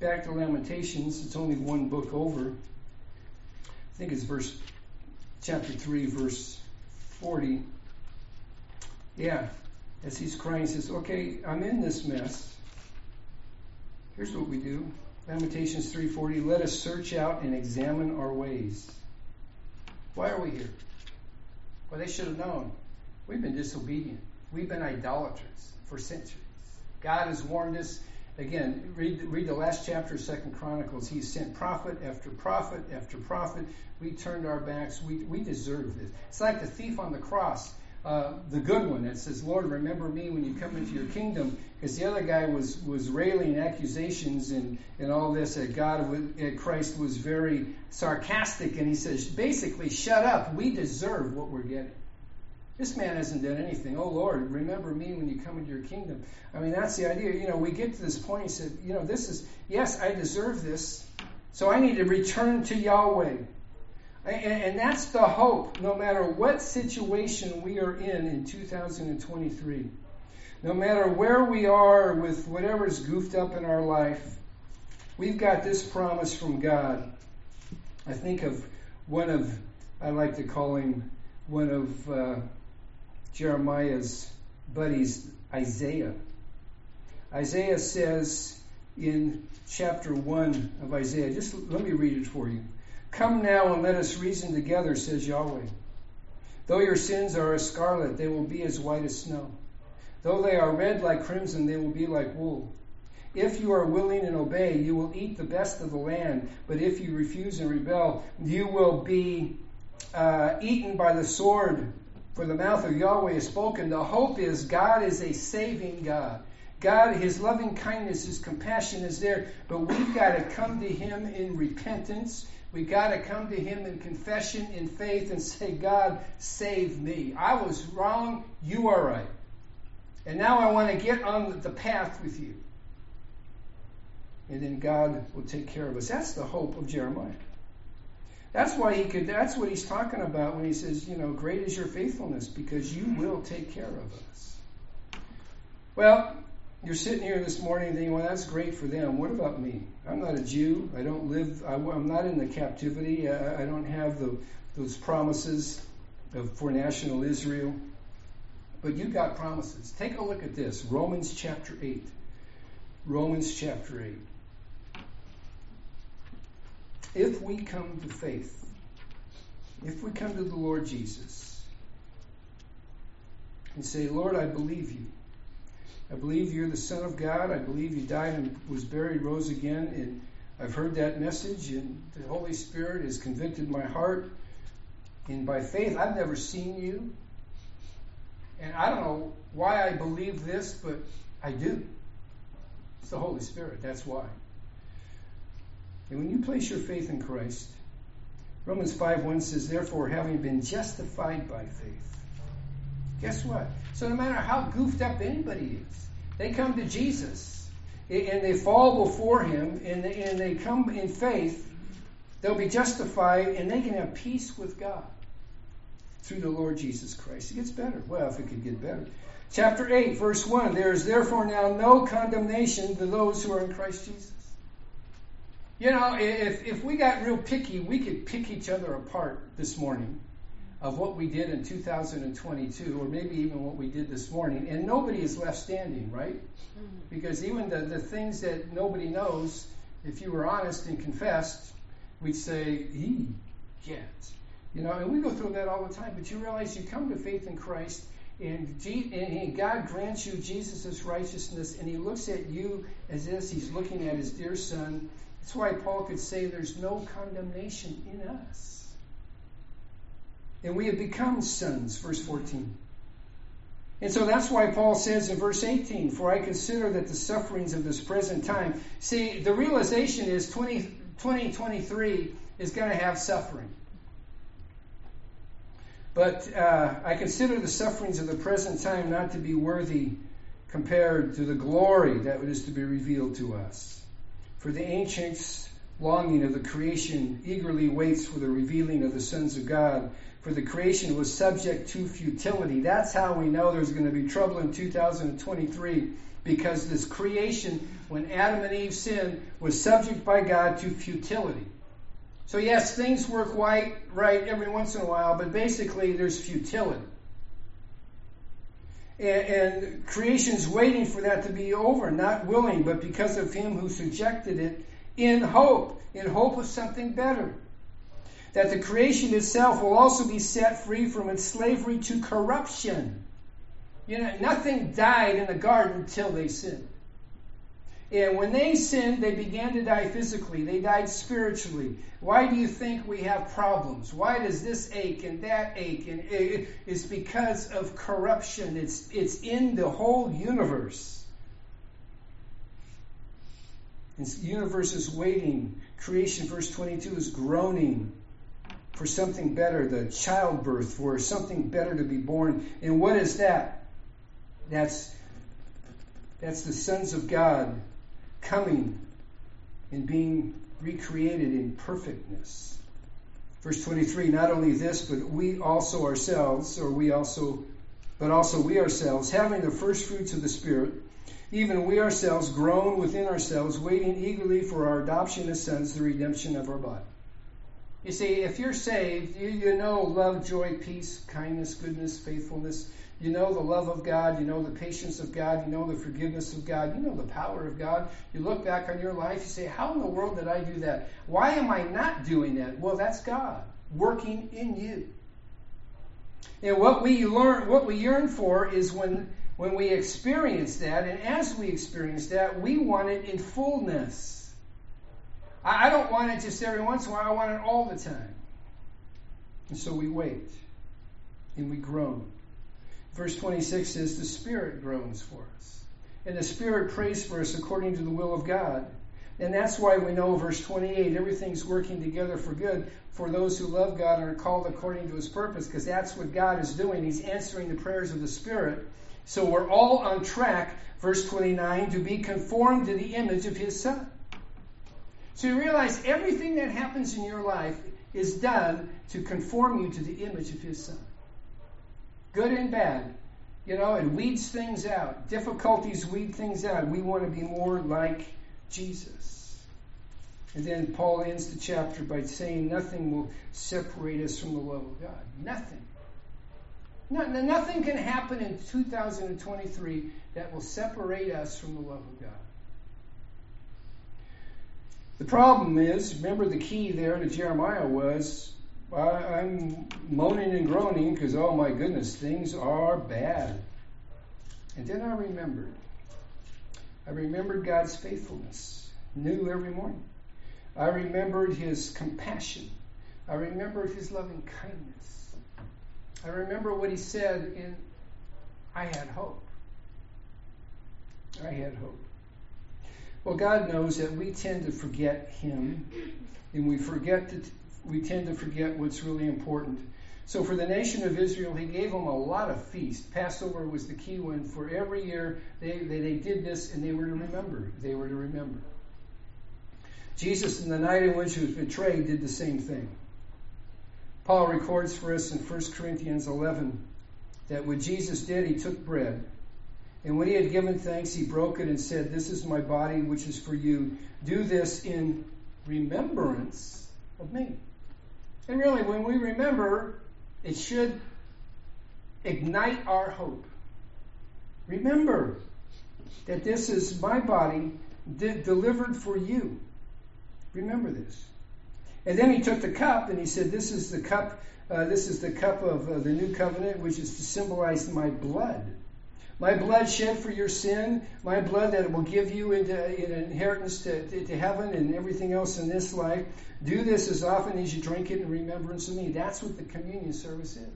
back to Lamentations, it's only one book over. I think it's verse chapter 3, verse 40. Yeah. as he's crying, he says, Okay, I'm in this mess. Here's what we do. Lamentations 3:40, let us search out and examine our ways. Why are we here? Well, they should have known. We've been disobedient. We've been idolaters for centuries. God has warned us. Again, read, read the last chapter of Second Chronicles. He sent prophet after prophet after prophet. We turned our backs. We, we deserve this. It's like the thief on the cross uh, the good one that says, Lord, remember me when you come into your kingdom. Because the other guy was, was railing accusations and, and all this at God, at Christ was very sarcastic. And he says, basically, shut up. We deserve what we're getting. This man hasn't done anything. Oh Lord, remember me when you come into your kingdom. I mean, that's the idea. You know, we get to this point. He said, you know, this is, yes, I deserve this. So I need to return to Yahweh. And, that's the hope, no matter what situation we are in in 2023. No matter where we are with whatever's goofed up in our life, we've got this promise from God. I think of one of, I like to call him one of uh, Jeremiah's buddies, Isaiah. Isaiah says in chapter 1 of Isaiah, just let me read it for you. Come now and let us reason together, says Yahweh. Though your sins are as scarlet, they will be as white as snow. Though they are red like crimson, they will be like wool. If you are willing and obey, you will eat the best of the land. But if you refuse and rebel, you will be uh, eaten by the sword. For the mouth of Yahweh is spoken. The hope is God is a saving God. God, His loving kindness, His compassion is there, but we've got to come to Him in repentance We've got to come to Him in confession, in faith, and say, God, save me. I was wrong. You are right. And now I want to get on the path with you. And then God will take care of us. That's the hope of Jeremiah. That's why he could, that's what he's talking about when he says, you know, great is your faithfulness because you will take care of us. Well, you're sitting here this morning thinking, well, that's great for them. What about me? I'm not a Jew. I don't live, I, am not in the captivity. I, I don't have the, those promises of, for national Israel. But you've got promises. Take a look at this Romans chapter 8. Romans chapter 8. If we come to faith, if we come to the Lord Jesus and say, Lord, I believe you. I believe you're the Son of God. I believe you died and was buried, rose again. And I've heard that message, and the Holy Spirit has convicted my heart. And by faith, I've never seen you. And I don't know why I believe this, but I do. It's the Holy Spirit. That's why. And when you place your faith in Christ, Romans 5 1 says, Therefore, having been justified by faith, guess what? So no matter how goofed up anybody is, they come to Jesus and they fall before him and they, and they come in faith, they'll be justified and they can have peace with God through the Lord Jesus Christ. It gets better. Well, if it could get better. Chapter 8, verse 1 There is therefore now no condemnation to those who are in Christ Jesus. You know, if, if we got real picky, we could pick each other apart this morning of what we did in 2022, or maybe even what we did this morning, and nobody is left standing, right? Mm-hmm. Because even the, the things that nobody knows, if you were honest and confessed, we'd say, he gets. You know, and we go through that all the time, but you realize you come to faith in Christ, and, G- and God grants you Jesus' righteousness, and He looks at you as if He's looking at His dear Son. That's why Paul could say there's no condemnation in us and we have become sons, verse 14. And so that's why Paul says in verse 18, For I consider that the sufferings of this present time, see, the realization is 20, 2023 is going to have suffering. But uh, I consider the sufferings of the present time not to be worthy compared to the glory that is to be revealed to us. For the ancients longing of the creation eagerly waits for the revealing of the sons of God for the creation was subject to futility. That's how we know there's going to be trouble in 2023 because this creation, when Adam and Eve sinned, was subject by God to futility. So, yes, things work right, right every once in a while, but basically there's futility. And, and creation's waiting for that to be over, not willing, but because of him who subjected it in hope, in hope of something better. That the creation itself will also be set free from its slavery to corruption. You know, nothing died in the garden till they sinned. And when they sinned, they began to die physically. They died spiritually. Why do you think we have problems? Why does this ache and that ache? And it's because of corruption. It's, it's in the whole universe. The universe is waiting. Creation, verse 22, is groaning for something better, the childbirth, for something better to be born. And what is that? That's, that's the sons of God coming and being recreated in perfectness. Verse 23, not only this, but we also ourselves, or we also, but also we ourselves, having the first fruits of the Spirit, even we ourselves groan within ourselves, waiting eagerly for our adoption as sons, the redemption of our body. You see, if you're saved, you, you know love, joy, peace, kindness, goodness, faithfulness, you know the love of God. You know the patience of God. You know the forgiveness of God. You know the power of God. You look back on your life, you say, How in the world did I do that? Why am I not doing that? Well, that's God working in you. And what we learn, what we yearn for is when, when we experience that, and as we experience that, we want it in fullness. I, I don't want it just every once in a while, I want it all the time. And so we wait and we groan. Verse 26 says, The Spirit groans for us. And the Spirit prays for us according to the will of God. And that's why we know, verse 28, everything's working together for good for those who love God and are called according to his purpose, because that's what God is doing. He's answering the prayers of the Spirit. So we're all on track, verse 29, to be conformed to the image of his Son. So you realize everything that happens in your life is done to conform you to the image of his Son good and bad. You know, it weeds things out. Difficulties weed things out. We want to be more like Jesus. And then Paul ends the chapter by saying, Nothing will separate us from the love of God. Nothing. No, nothing can happen in 2023 that will separate us from the love of God. The problem is, remember the key there to Jeremiah was I, am moaning and groaning because, oh my goodness, things are bad. And then I remembered. I remembered God's faithfulness, new every morning. I remembered His compassion. I remembered His loving kindness. I remember what He said in I had hope. I had hope. Well, God knows that we tend to forget Him and we forget to we tend to forget what's really important. So for the nation of Israel, he gave them a lot of feasts. Passover was the key one. For every year, they, they, they did this and they were to remember. They were to remember. Jesus, in the night in which he was betrayed, did the same thing. Paul records for us in 1 Corinthians 11 that what Jesus did, he took bread. And when he had given thanks, he broke it and said, This is my body, which is for you. Do this in remembrance of me. And really, when we remember, it should ignite our hope. Remember that this is my body de- delivered for you. Remember this. And then he took the cup and he said, "This is the cup. Uh, this is the cup of uh, the new covenant, which is to symbolize my blood." My blood shed for your sin, my blood that will give you into an inheritance to, to, to, heaven and everything else in this life. Do this as often as you drink it in remembrance of me. That's what the communion service is.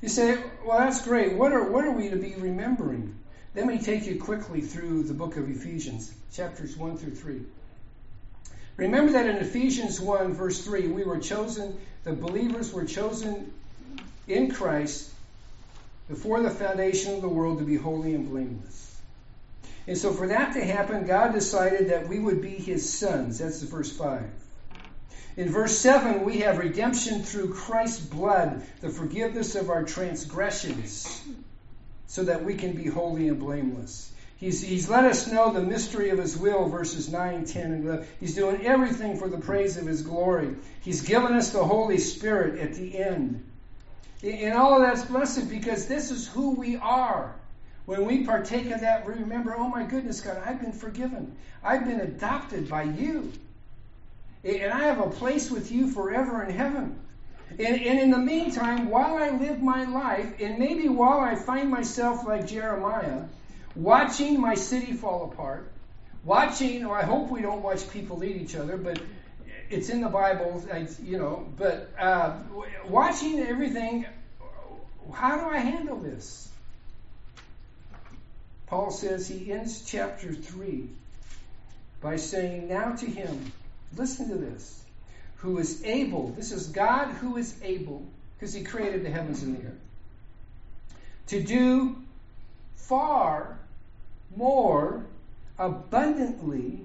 You say, well, that's great. What are, what are we to be remembering? Let me take you quickly through the book of Ephesians, chapters 1 through 3. Remember that in Ephesians 1, verse 3, we were chosen, the believers were chosen in Christ before the foundation of the world to be holy and blameless. And so for that to happen, God decided that we would be his sons. That's the verse 5. In verse 7, we have redemption through Christ's blood, the forgiveness of our transgressions, so that we can be holy and blameless. He's, he's let us know the mystery of his will, verses 9, 10, and 11. He's doing everything for the praise of his glory. He's given us the Holy Spirit at the end And all of that's blessed because this is who we are. When we partake of that, we remember, oh my goodness, God, I've been forgiven. I've been adopted by you. And I have a place with you forever in heaven. And, and in the meantime, while I live my life, and maybe while I find myself like Jeremiah, watching my city fall apart, watching, or I hope we don't watch people eat each other, but it's in the Bible, you know, but uh, watching everything, how do I handle this? Paul says he ends chapter 3 by saying, Now to him, listen to this, who is able, this is God who is able, because he created the heavens and the earth, to do far more abundantly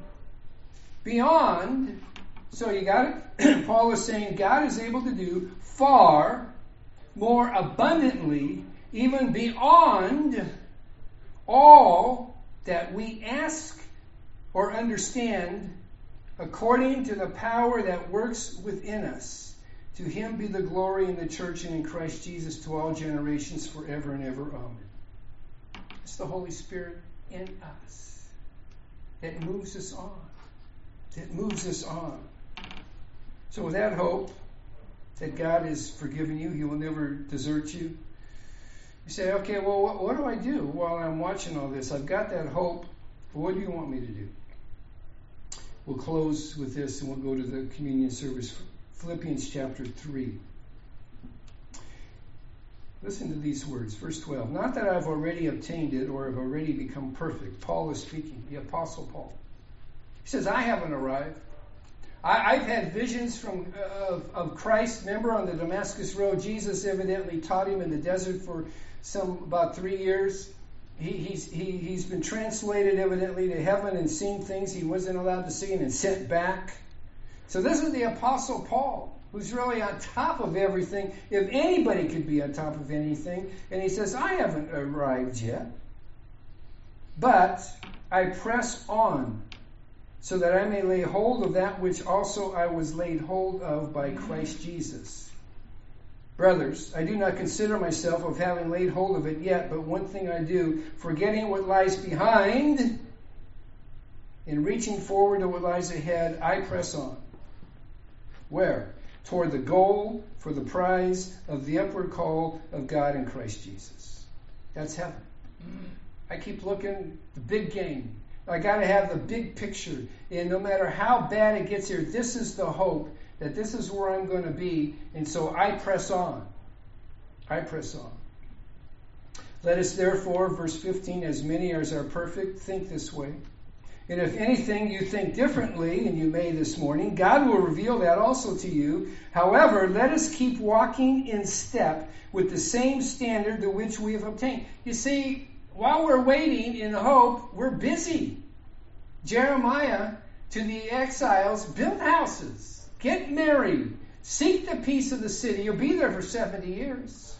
beyond. So you got it? <clears throat> Paul is saying God is able to do far more abundantly, even beyond all that we ask or understand according to the power that works within us. To him be the glory in the church and in Christ Jesus to all generations forever and ever. Amen. It's the Holy Spirit in us that moves us on. That moves us on. So, with that hope that God has forgiven you, He will never desert you. You say, okay, well, what, what do I do while I'm watching all this? I've got that hope. but What do you want me to do? We'll close with this and we'll go to the communion service. Philippians chapter 3. Listen to these words, verse 12. Not that I've already obtained it or have already become perfect. Paul is speaking, the Apostle Paul. He says, I haven't arrived. I, have had visions from of, of Christ. Remember on the Damascus Road, Jesus evidently taught him in the desert for some about three years. He, he's, he, he's been translated evidently to heaven and seen things he wasn't allowed to see and sent back. So this is the Apostle Paul who's really on top of everything, if anybody could be on top of anything. And he says, I haven't arrived yet, but I press on so that I may lay hold of that which also I was laid hold of by Christ Jesus. Brothers, I do not consider myself of having laid hold of it yet, but one thing I do, forgetting what lies behind, and reaching forward to what lies ahead, I press on. Where? toward the goal for the prize of the upward call of God in Christ Jesus. That's heaven. I keep looking the big game. I got to have the big picture. And no matter how bad it gets here, this is the hope that this is where I'm going to be. And so I press on. I press on. Let us therefore, verse 15, as many as are perfect, think this way. And if anything you think differently, and you may this morning, God will reveal that also to you. However, let us keep walking in step with the same standard to which we have obtained. You see, while we're waiting in hope, we're busy. Jeremiah to the exiles, build houses, get married, seek the peace of the city. You'll be there for 70 years.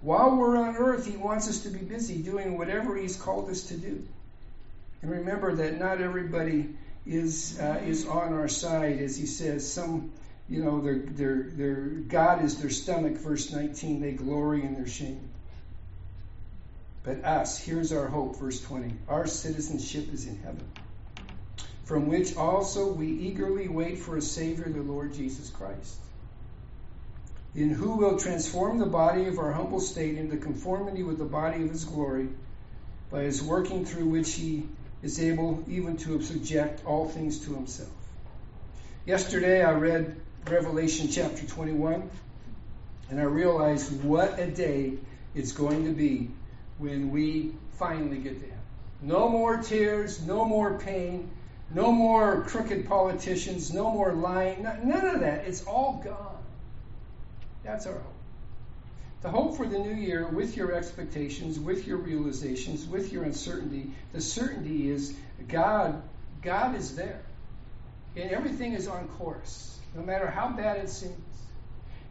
While we're on earth, he wants us to be busy doing whatever he's called us to do. And remember that not everybody is uh, is on our side, as he says. Some, you know, their their their God is their stomach. Verse 19. They glory in their shame. But us, here's our hope. Verse 20. Our citizenship is in heaven, from which also we eagerly wait for a Savior, the Lord Jesus Christ in who will transform the body of our humble state into conformity with the body of his glory by his working through which he is able even to subject all things to himself. Yesterday I read Revelation chapter 21, and I realized what a day it's going to be when we finally get there. No more tears, no more pain, no more crooked politicians, no more lying, none of that. It's all gone. That's our hope. The hope for the new year with your expectations, with your realizations, with your uncertainty, the certainty is God, God is there. And everything is on course, no matter how bad it seems.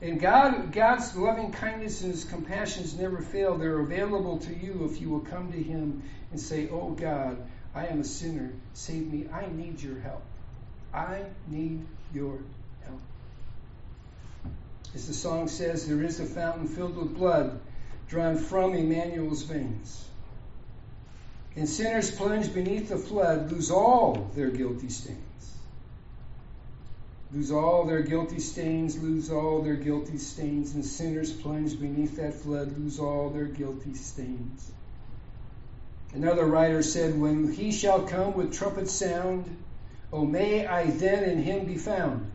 And God, God's loving kindness and His compassions never fail. They're available to you if you will come to Him and say, Oh God, I am a sinner. Save me. I need your help. I need your help. As the song says, there is a fountain filled with blood drawn from Emmanuel's veins. And sinners plunged beneath the flood lose all their guilty stains. Lose all their guilty stains, lose all their guilty stains, and sinners plunged beneath that flood lose all their guilty stains. Another writer said, When he shall come with trumpet sound, O may I then in him be found.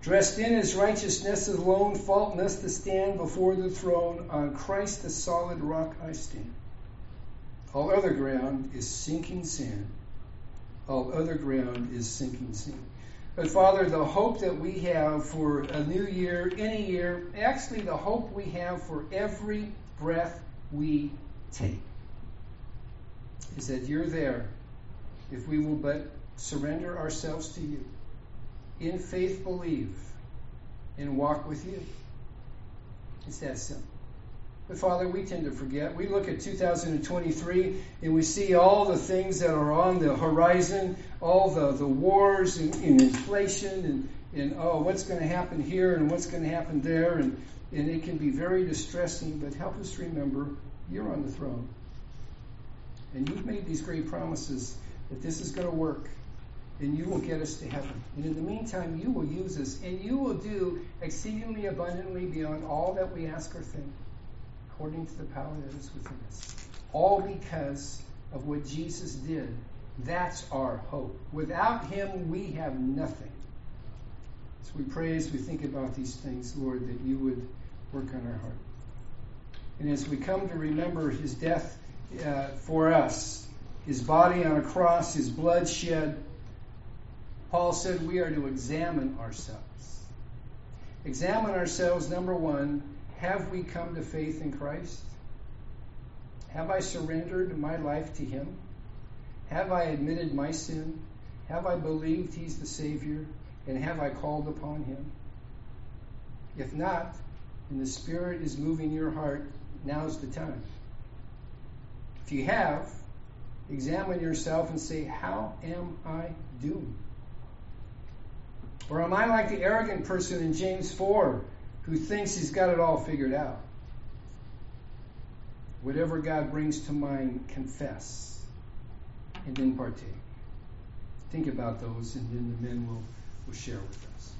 Dressed in his righteousness alone, faultless to stand before the throne, on Christ the solid rock I stand. All other ground is sinking sand. All other ground is sinking sand. But Father, the hope that we have for a new year, any year, actually the hope we have for every breath we take, is that you're there if we will but surrender ourselves to you, in faith believe, and walk with you. It's that simple. But Father, we tend to forget. We look at 2023 and we see all the things that are on the horizon, all the, the wars and, and inflation and, and oh, what's going to happen here and what's going to happen there. And, and it can be very distressing, but help us remember you're on the throne. And you've made these great promises that this is going to work and you will get us to heaven. And in the meantime, you will use us and you will do exceedingly abundantly beyond all that we ask or think according to the power that is within us. All because of what Jesus did. That's our hope. Without Him, we have nothing. So we pray as we think about these things, Lord, that you would work on our heart. And as we come to remember His death uh, for us, His body on a cross, His blood shed, Paul said we are to examine ourselves. Examine ourselves, number one, have we come to faith in Christ? Have I surrendered my life to Him? Have I admitted my sin? Have I believed He's the Savior? And have I called upon Him? If not, and the Spirit is moving your heart, now's the time. If you have, examine yourself and say, How am I doing? Or am I like the arrogant person in James 4 who thinks he's got it all figured out. Whatever God brings to mind, confess and then partake. Think about those, and then the men will, will share with us.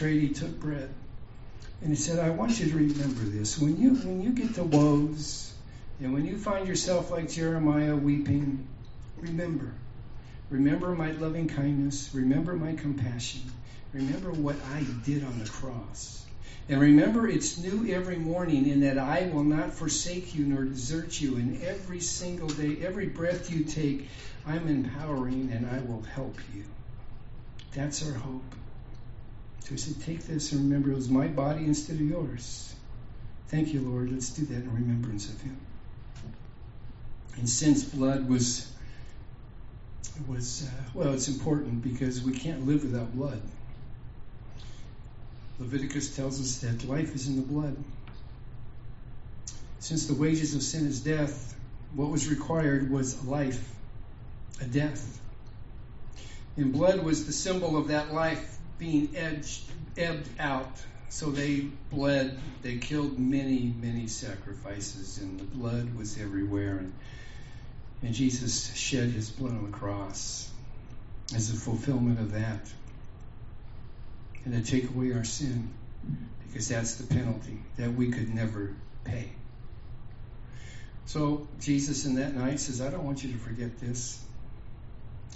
Betrayed, he took bread. And he said, I want you to remember this. When you when you get the woes, and when you find yourself like Jeremiah weeping, remember. Remember my loving kindness. Remember my compassion. Remember what I did on the cross. And remember it's new every morning in that I will not forsake you nor desert you. And every single day, every breath you take, I'm empowering and I will help you. That's our hope. So he said, Take this and remember it was my body instead of yours. Thank you, Lord. Let's do that in remembrance of him. And since blood was was uh, well, it's important because we can't live without blood. Leviticus tells us that life is in the blood. Since the wages of sin is death, what was required was a life, a death. And blood was the symbol of that life being edged, ebbed out. So they bled. They killed many, many sacrifices, and the blood was everywhere. And, and Jesus shed his blood on the cross as a fulfillment of that. And to take away our sin, because that's the penalty that we could never pay. So Jesus in that night says, I don't want you to forget this.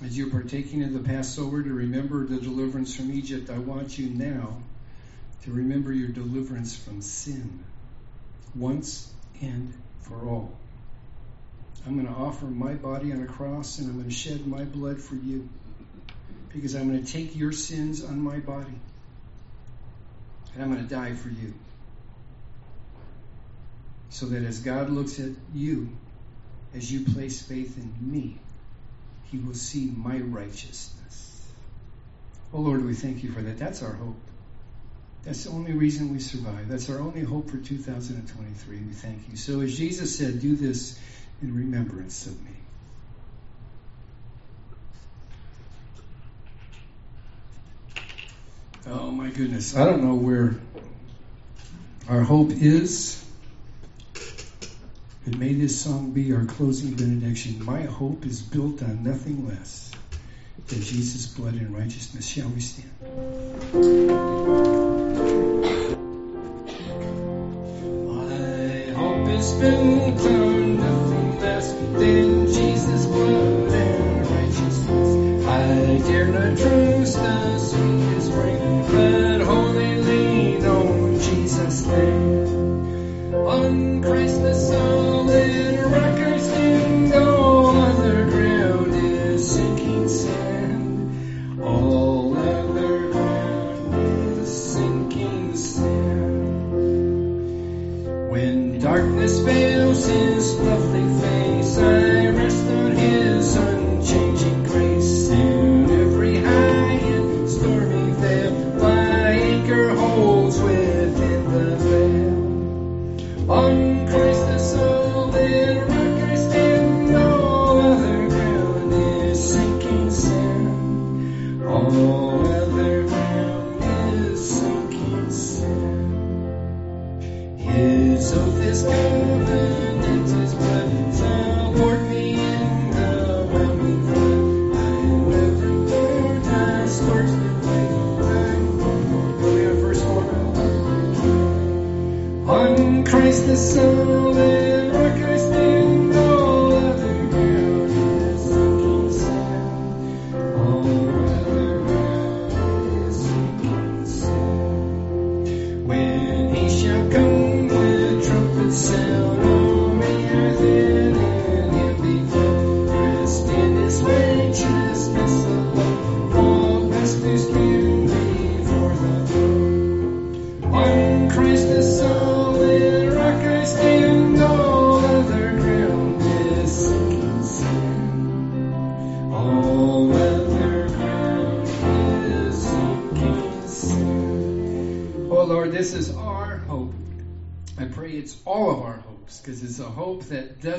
As you're partaking of the Passover to remember the deliverance from Egypt, I want you now to remember your deliverance from sin once and for all. I'm going to offer my body on a cross and I'm going to shed my blood for you because I'm going to take your sins on my body and I'm going to die for you. So that as God looks at you, as you place faith in me, he will see my righteousness. Oh Lord, we thank you for that. That's our hope. That's the only reason we survive. That's our only hope for 2023. We thank you. So, as Jesus said, do this in remembrance of me. Oh my goodness. I don't know where our hope is. And may this song be our closing benediction. My hope is built on nothing less than Jesus' blood and righteousness. Shall we stand? My hope is built on nothing less than Jesus' blood and righteousness. I dare not trust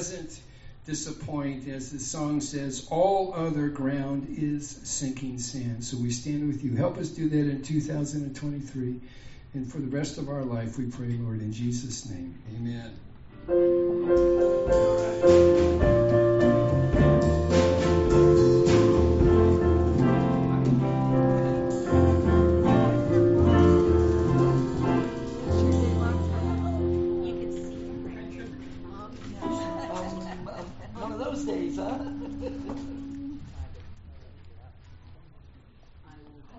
doesn't disappoint. As the song says, all other ground is sinking sand. So we stand with you. Help us do that in 2023. And for the rest of our life, we pray, Lord, in Jesus' name. Amen.